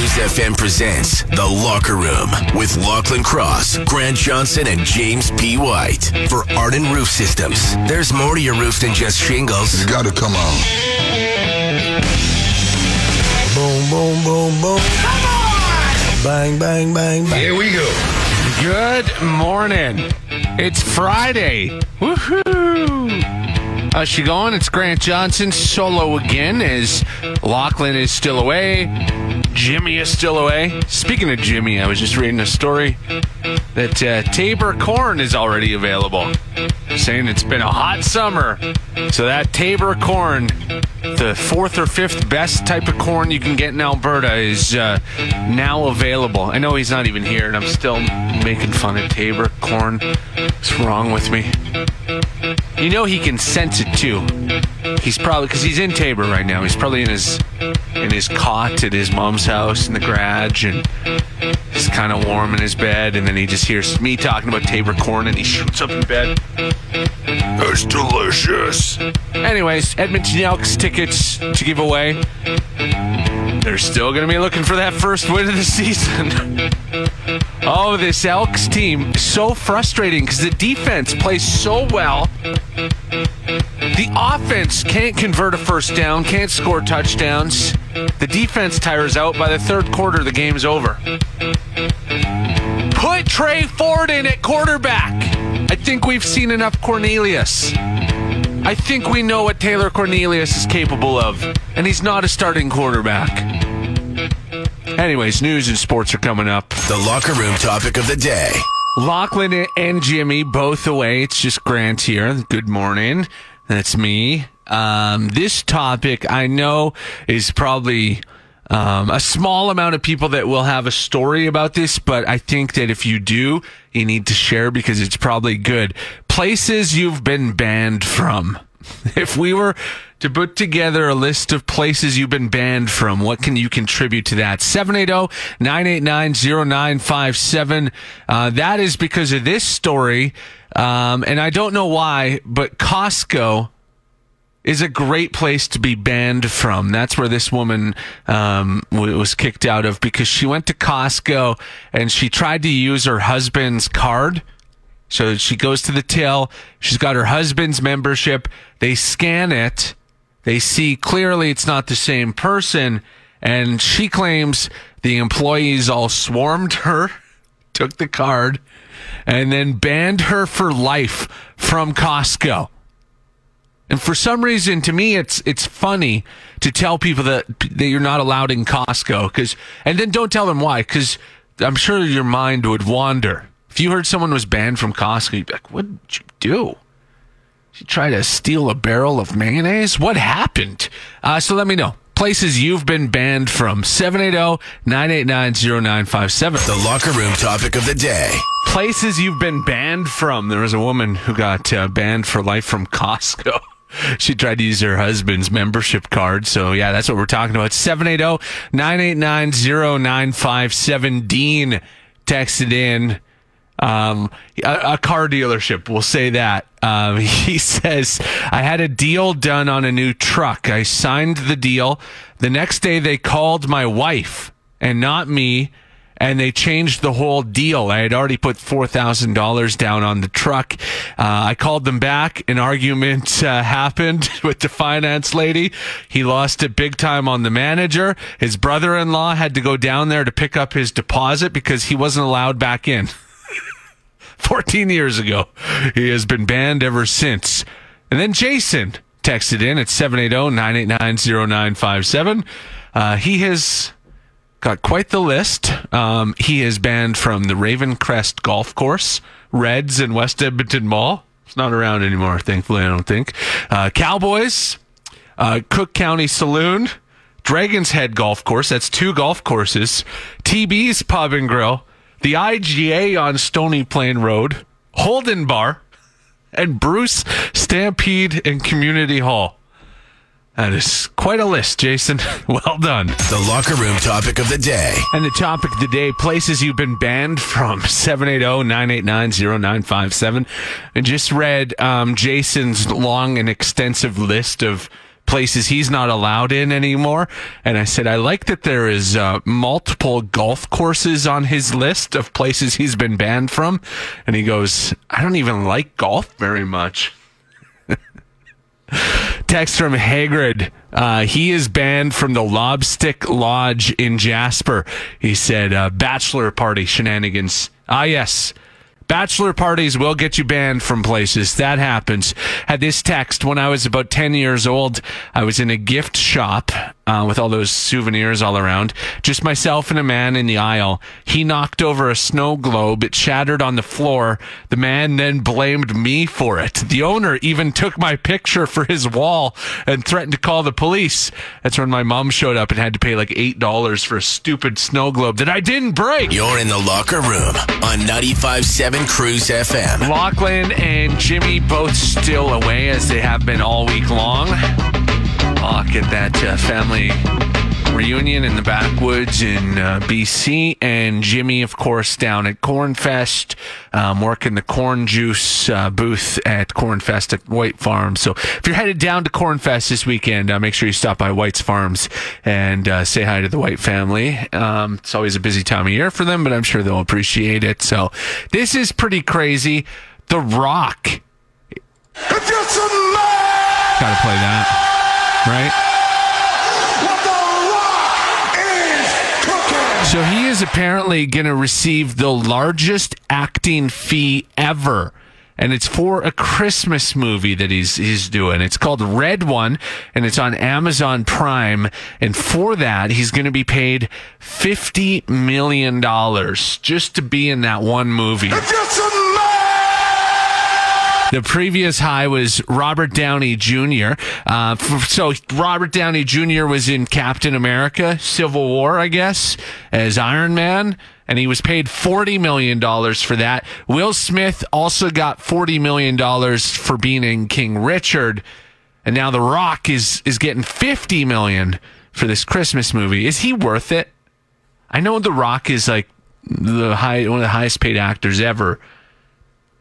CRUZ FM presents The Locker Room with Lachlan Cross, Grant Johnson, and James P. White. For Arden Roof Systems, there's more to your roof than just shingles. You gotta come on. Boom, boom, boom, boom. Come on! Bang, bang, bang, bang. Here we go. Good morning. It's Friday. Woohoo! How's she going? It's Grant Johnson solo again as Lachlan is still away. Jimmy is still away. Speaking of Jimmy, I was just reading a story that uh, Taber corn is already available. Saying it's been a hot summer. So that Taber corn, the fourth or fifth best type of corn you can get in Alberta, is uh, now available. I know he's not even here, and I'm still making fun of Taber corn. What's wrong with me? You know he can sense it too. He's probably because he's in Taber right now. He's probably in his in his cot at his mom's house in the garage, and he's kind of warm in his bed. And then he just hears me talking about Taber corn, and he shoots up in bed. It's delicious. Anyways, Edmonton Elks tickets to give away. They're still going to be looking for that first win of the season. Oh, this Elks team so frustrating because the defense plays so well. The offense can't convert a first down, can't score touchdowns. The defense tires out by the third quarter. The game's over. Put Tre Ford in at quarterback. I think we've seen enough Cornelius. I think we know what Taylor Cornelius is capable of, and he's not a starting quarterback. Anyways, news and sports are coming up. The Locker Room topic of the day. Lachlan and Jimmy both away. It's just Grant here. Good morning. That's me. Um, this topic I know is probably um, a small amount of people that will have a story about this, but I think that if you do, you need to share because it's probably good. Places you've been banned from. If we were to put together a list of places you've been banned from, what can you contribute to that? 780-989-0957. Uh, that is because of this story. Um, and I don't know why, but Costco is a great place to be banned from. That's where this woman um, was kicked out of because she went to Costco and she tried to use her husband's card. So she goes to the till. She's got her husband's membership. They scan it. They see clearly it's not the same person. And she claims the employees all swarmed her, took the card, and then banned her for life from Costco. And for some reason, to me, it's it's funny to tell people that that you're not allowed in Costco, because and then don't tell them why, because I'm sure your mind would wander. If you heard someone was banned from Costco, you'd be like, "What did you do? Did you try to steal a barrel of mayonnaise? What happened?" Uh, so let me know places you've been banned from. 780-989-0957. The Locker Room topic of the day. Places you've been banned from. There was a woman who got uh, banned for life from Costco. She tried to use her husband's membership card. So, yeah, that's what we're talking about. 780 989 0957. Dean texted in um, a, a, car dealership. We'll say that. Um, he says, I had a deal done on a new truck. I signed the deal. The next day, they called my wife and not me and they changed the whole deal. I had already put $4,000 down on the truck. Uh, I called them back. An argument uh, happened with the finance lady. He lost it big time on the manager. His brother in law had to go down there to pick up his deposit because he wasn't allowed back in. 14 years ago. He has been banned ever since. And then Jason texted in at 780 989 0957. Uh, he has got quite the list. Um, he is banned from the Ravencrest Golf Course, Reds, and West Edmonton Mall. It's not around anymore, thankfully, I don't think. Uh, Cowboys, uh, Cook County Saloon, Dragon's Head Golf Course. That's two golf courses. TB's Pub and Grill. The IGA on Stony Plain Road. Holden Bar. And Bruce Stampede and Community Hall. That is quite a list, Jason. well done. The locker room topic of the day. And the topic of the day places you've been banned from 780 989 0957. I just read um, Jason's long and extensive list of places he's not allowed in anymore. And I said, I like that there is uh, multiple golf courses on his list of places he's been banned from. And he goes, I don't even like golf very much. Text from Hagrid. Uh, he is banned from the Lobstick Lodge in Jasper. He said, uh, bachelor party shenanigans. Ah, yes. Bachelor parties will get you banned from places. That happens. Had this text when I was about 10 years old. I was in a gift shop uh, with all those souvenirs all around. Just myself and a man in the aisle. He knocked over a snow globe. It shattered on the floor. The man then blamed me for it. The owner even took my picture for his wall and threatened to call the police. That's when my mom showed up and had to pay like $8 for a stupid snow globe that I didn't break. You're in the locker room on 95.7 CRUZ FM. Lachlan and Jimmy both still away as they have been all week long. At that uh, family reunion in the backwoods in uh, BC, and Jimmy, of course, down at Cornfest, um, working the corn juice uh, booth at Cornfest at White Farm. So if you're headed down to Cornfest this weekend, uh, make sure you stop by White's Farms and uh, say hi to the White family. Um, it's always a busy time of year for them, but I'm sure they'll appreciate it. So this is pretty crazy. The Rock. Gotta play that, right? So he is apparently going to receive the largest acting fee ever. And it's for a Christmas movie that he's he's doing. It's called Red One, and it's on Amazon Prime. And for that, he's going to be paid fifty million dollars just to be in that one movie. The previous high was Robert Downey Jr. Uh, so Robert Downey Jr. was in Captain America: Civil War, I guess, as Iron Man, and he was paid forty million dollars for that. Will Smith also got forty million dollars for being in King Richard, and now The Rock is is getting 50 million for this Christmas movie. Is he worth it? I know The Rock is like the high one of the highest paid actors ever.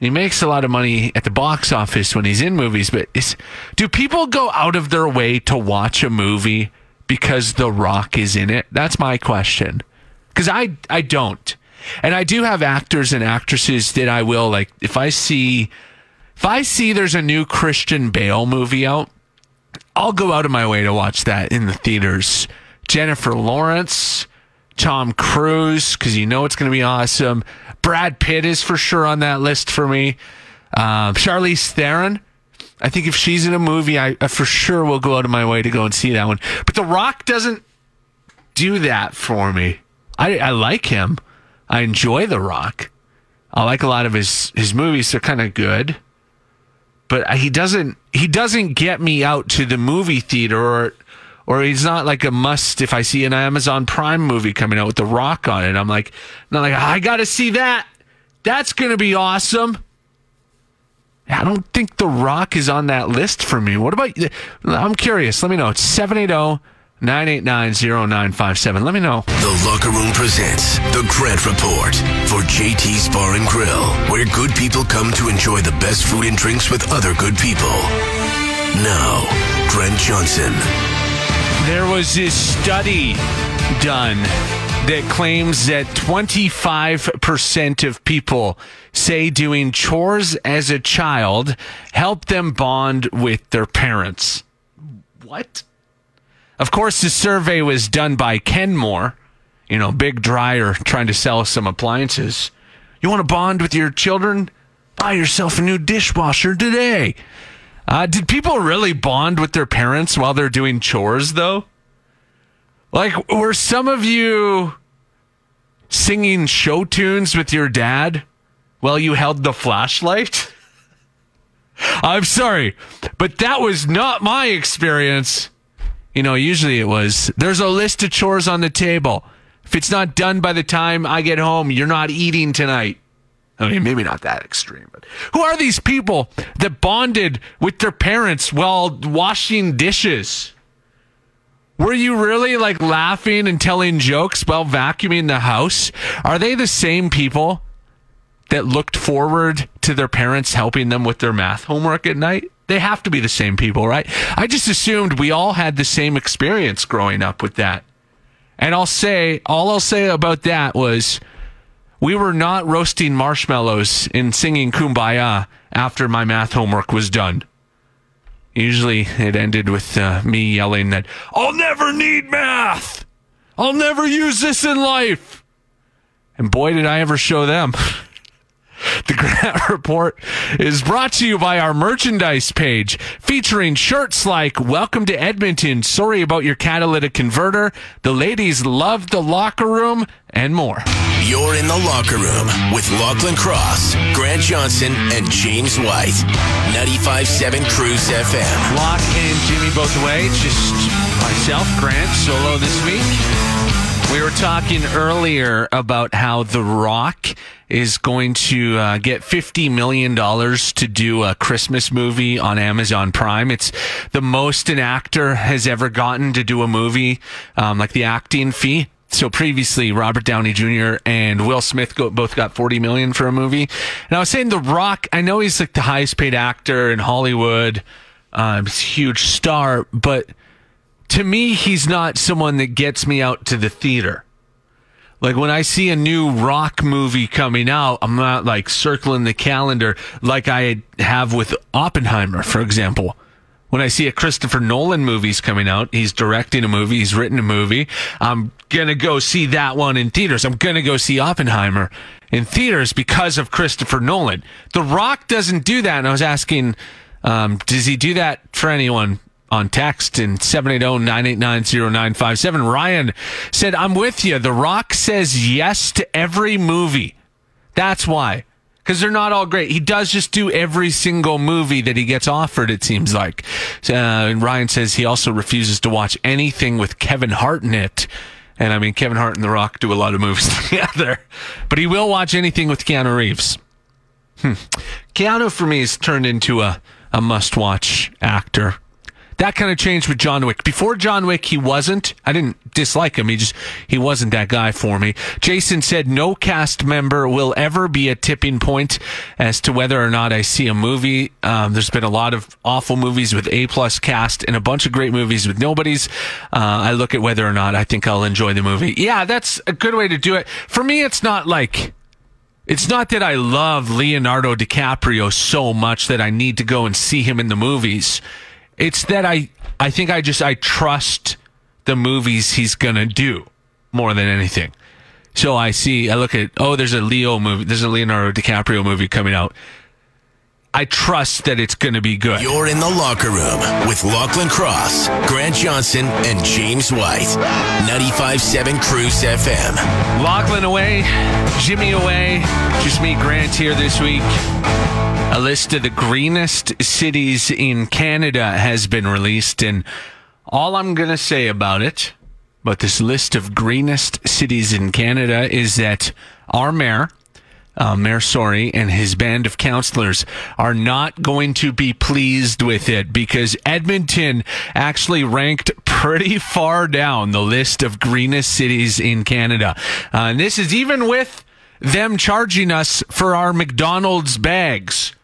He makes a lot of money at the box office when he's in movies, but is, do people go out of their way to watch a movie because The Rock is in it? That's my question. Because I, I don't. And I do have actors and actresses that I will, like, if I see, if I see there's a new Christian Bale movie out, I'll go out of my way to watch that in the theaters. Jennifer Lawrence, Tom Cruise, because you know it's going to be awesome. Brad Pitt is for sure on that list for me. Um, Charlize Theron. I think if she's in a movie, I, I for sure will go out of my way to go and see that one. But The Rock doesn't do that for me. I, I like him. I enjoy The Rock. I like a lot of his his movies. They're kind of good, but he doesn't he doesn't get me out to the movie theater or or he's not like a must if I see an Amazon Prime movie coming out with The Rock on it. I'm like, not like ah, I got to see that. That's to be awesome. I don't think The Rock is on that list for me. What about I'm curious. Let me know. It's 780 989 0957. Let me know. The Locker Room presents The Grant Report for JT's Bar and Grill, where good people come to enjoy the best food and drinks with other good people. Now, Grant Johnson. There was this study done that claims that 25% of people say doing chores as a child helped them bond with their parents. What? Of course, the survey was done by Kenmore, you know, big dryer trying to sell some appliances. You want to bond with your children? Buy yourself a new dishwasher today. Uh, did people really bond with their parents while they're doing chores, though? Like, were some of you singing show tunes with your dad while you held the flashlight? I'm sorry, but that was not my experience. You know, usually it was there's a list of chores on the table. If it's not done by the time I get home, you're not eating tonight. I mean, maybe not that extreme, but who are these people that bonded with their parents while washing dishes? Were you really like laughing and telling jokes while vacuuming the house? Are they the same people that looked forward to their parents helping them with their math homework at night? They have to be the same people, right? I just assumed we all had the same experience growing up with that. And I'll say, all I'll say about that was we were not roasting marshmallows and singing kumbaya after my math homework was done. Usually it ended with uh, me yelling that, I'll never need math! I'll never use this in life! And boy, did I ever show them. The Grant Report is brought to you by our merchandise page featuring shirts like Welcome to Edmonton, sorry about your catalytic converter, the ladies love the locker room, and more. You're in the locker room with Lachlan Cross, Grant Johnson, and James White. 95.7 CRUZ FM. Locke and Jimmy both away. Just myself, Grant, solo this week. We were talking earlier about how The Rock is going to uh, get $50 million to do a Christmas movie on Amazon Prime. It's the most an actor has ever gotten to do a movie, um, like the acting fee. So previously, Robert Downey Jr. and Will Smith go, both got 40 million for a movie. And I was saying The Rock, I know he's like the highest paid actor in Hollywood. Um, he's a huge star, but to me, he's not someone that gets me out to the theater. Like when I see a new rock movie coming out, I'm not like circling the calendar like I have with Oppenheimer, for example. When I see a Christopher Nolan movie's coming out, he's directing a movie, he's written a movie. I'm gonna go see that one in theaters. I'm gonna go see Oppenheimer in theaters because of Christopher Nolan. The Rock doesn't do that. And I was asking, um, does he do that for anyone? On text in 780-989-0957. Ryan said, I'm with you. The Rock says yes to every movie. That's why. Because they're not all great. He does just do every single movie that he gets offered, it seems like. Uh, and Ryan says he also refuses to watch anything with Kevin Hart in it. And I mean, Kevin Hart and The Rock do a lot of movies together. But he will watch anything with Keanu Reeves. Hmm. Keanu, for me, has turned into a, a must watch actor that kind of changed with John Wick. Before John Wick, he wasn't. I didn't dislike him. He just he wasn't that guy for me. Jason said no cast member will ever be a tipping point as to whether or not I see a movie. Um, there's been a lot of awful movies with A plus cast and a bunch of great movies with nobodies. Uh, I look at whether or not I think I'll enjoy the movie. Yeah, that's a good way to do it. For me, it's not like. It's not that I love Leonardo DiCaprio so much that I need to go and see him in the movies. It's that I I think I just I trust the movies he's gonna do more than anything. So I see I look at oh there's a Leo movie there's a Leonardo DiCaprio movie coming out. I trust that it's going to be good. You're in the locker room with Lachlan Cross, Grant Johnson, and James White. 95.7 CRUZ FM. Lachlan away, Jimmy away, just me, Grant here this week. A list of the greenest cities in Canada has been released, and all I'm going to say about it, about this list of greenest cities in Canada, is that our mayor, uh, Mayor Sohi and his band of counselors are not going to be pleased with it because Edmonton actually ranked pretty far down the list of greenest cities in Canada. Uh, and this is even with them charging us for our McDonald's bags.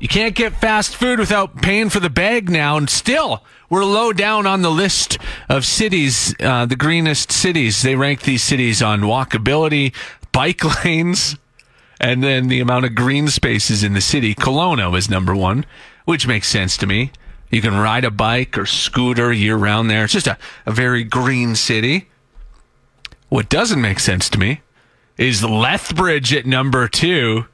You can't get fast food without paying for the bag now, and still we're low down on the list of cities, uh, the greenest cities. They rank these cities on walkability, bike lanes, and then the amount of green spaces in the city. Kelowna is number one, which makes sense to me. You can ride a bike or scooter year round there. It's just a, a very green city. What doesn't make sense to me is Lethbridge at number two.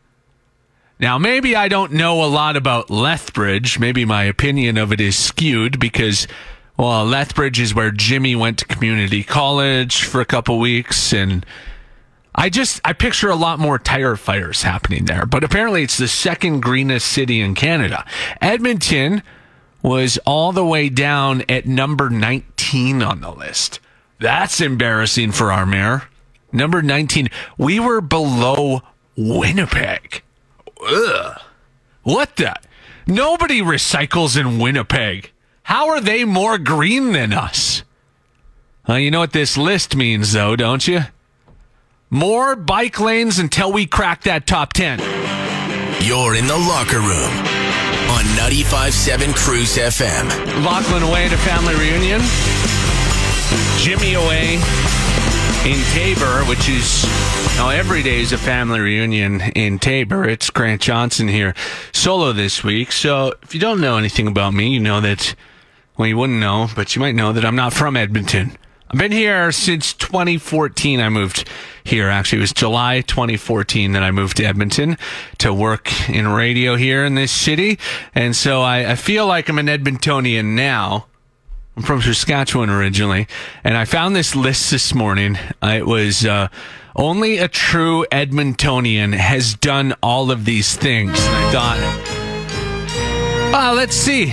Now, maybe I don't know a lot about Lethbridge. Maybe my opinion of it is skewed because, well, Lethbridge is where Jimmy went to community college for a couple weeks. And I just, I picture a lot more tire fires happening there. But apparently it's the second greenest city in Canada. Edmonton was all the way down at number 19 on the list. That's embarrassing for our mayor. Number 19. We were below Winnipeg. Ugh. What the? Nobody recycles in Winnipeg. How are they more green than us? You know what this list means, though, don't you? More bike lanes until we crack that top 10. You're in the locker room on 95.7 CRUZ FM. Lachlan away at a family reunion. Jimmy away in Taber, which is now every day is a family reunion in Taber. It's Grant Johnson here, solo this week. So if you don't know anything about me, you know that, well, you wouldn't know, but you might know that I'm not from Edmonton. I've been here since 2014. I moved here. Actually, it was July 2014 that I moved to Edmonton to work in radio here in this city. And so I, I feel like I'm an Edmontonian now. I'm from Saskatchewan originally, and I found this list this morning. Uh, it was uh, only a true Edmontonian has done all of these things. And I thought, uh, let's see.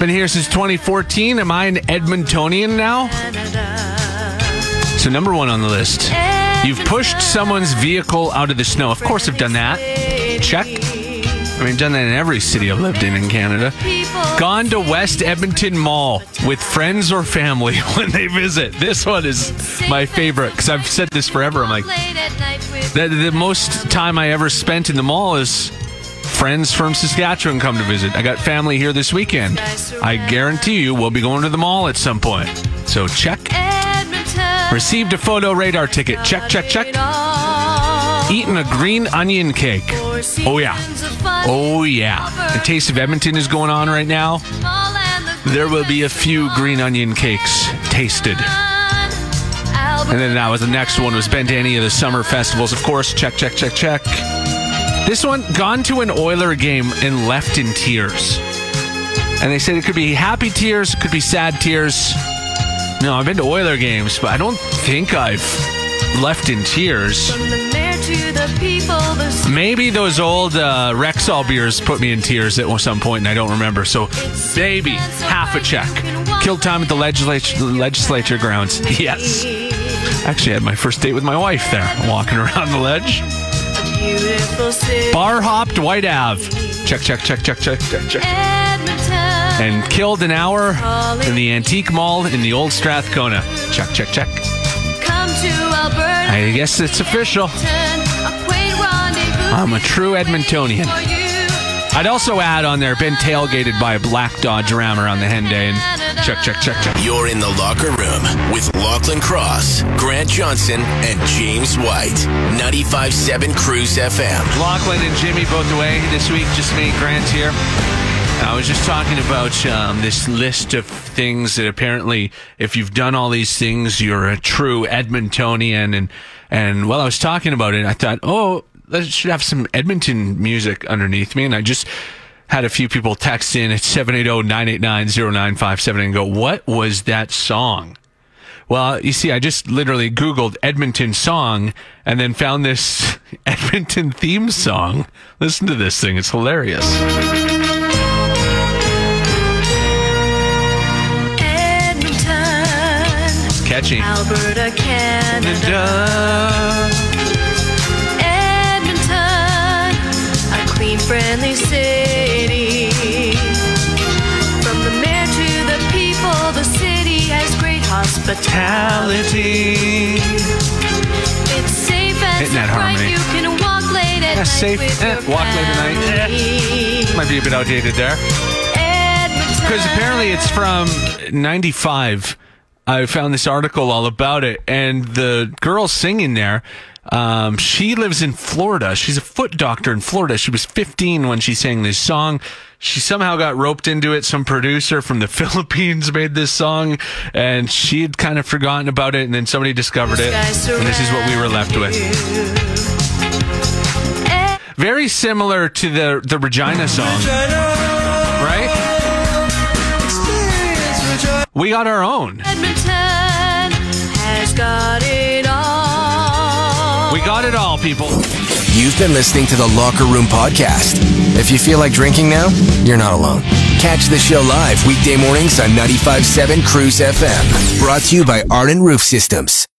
Been here since 2014. Am I an Edmontonian now? So, number one on the list. You've pushed someone's vehicle out of the snow. Of course, I've done that. Check. I mean, done that in every city I've lived in in Canada. Gone to West Edmonton Mall with friends or family when they visit. This one is my favorite because I've said this forever. I'm like, the, the most time I ever spent in the mall is friends from Saskatchewan come to visit. I got family here this weekend. I guarantee you we'll be going to the mall at some point. So check. Received a photo radar ticket. Check, check, check. Eaten a green onion cake. Oh, yeah. Oh, yeah. The Taste of Edmonton is going on right now. There will be a few green onion cakes tasted. And then that was the next one was been to any of the summer festivals. Of course, check, check, check, check. This one, gone to an Oiler game and left in tears. And they said it could be happy tears, could be sad tears. No, I've been to Oiler games, but I don't think I've left in tears. Maybe those old uh, Rexall beers put me in tears at some point, and I don't remember. So maybe half a check. Killed time at the legislature, legislature grounds. Yes. Actually, I had my first date with my wife there, walking around the ledge. Bar hopped White Ave. Check, check, check, check, check, check, check. And killed an hour in the Antique Mall in the Old Strathcona. Check, check, check. I guess it's official. I'm a true Edmontonian. I'd also add on there, been tailgated by a black Dodge Ram around the Henday. And check, check, check, check. You're in the locker room with Lachlan Cross, Grant Johnson, and James White. 95.7 CRUZ FM. Lachlan and Jimmy both away this week. Just me, Grant here. I was just talking about um, this list of things that apparently, if you've done all these things, you're a true Edmontonian. And and while I was talking about it, I thought, oh, I should have some Edmonton music underneath me. And I just had a few people text in at 780-989-0957 and go, what was that song? Well, you see, I just literally Googled Edmonton song and then found this Edmonton theme song. Listen to this thing. It's hilarious. Edmonton, Catchy. Alberta, Canada. Hospitality. It's safe and Hitting that so bright, harmony. you can walk late at Yeah, night safe. with Eh, your walk late at night. Eh. Might be a bit outdated there. Because apparently it's from 95. I found this article all about it. And the girl singing there, um, she lives in Florida. She's a foot doctor in Florida. She was 15 when she sang this song. She somehow got roped into it. Some producer from the Philippines made this song, and she had kind of forgotten about it. And then somebody discovered it. And this is what we were left with. Very similar to the, the Regina song, right? We got our own. Edmonton has got it all. We got it all, people. You've been listening to the Locker Room Podcast. If you feel like drinking now, you're not alone. Catch the show live weekday mornings on 95.7 CRUZ FM. Brought to you by Arden Roof Systems.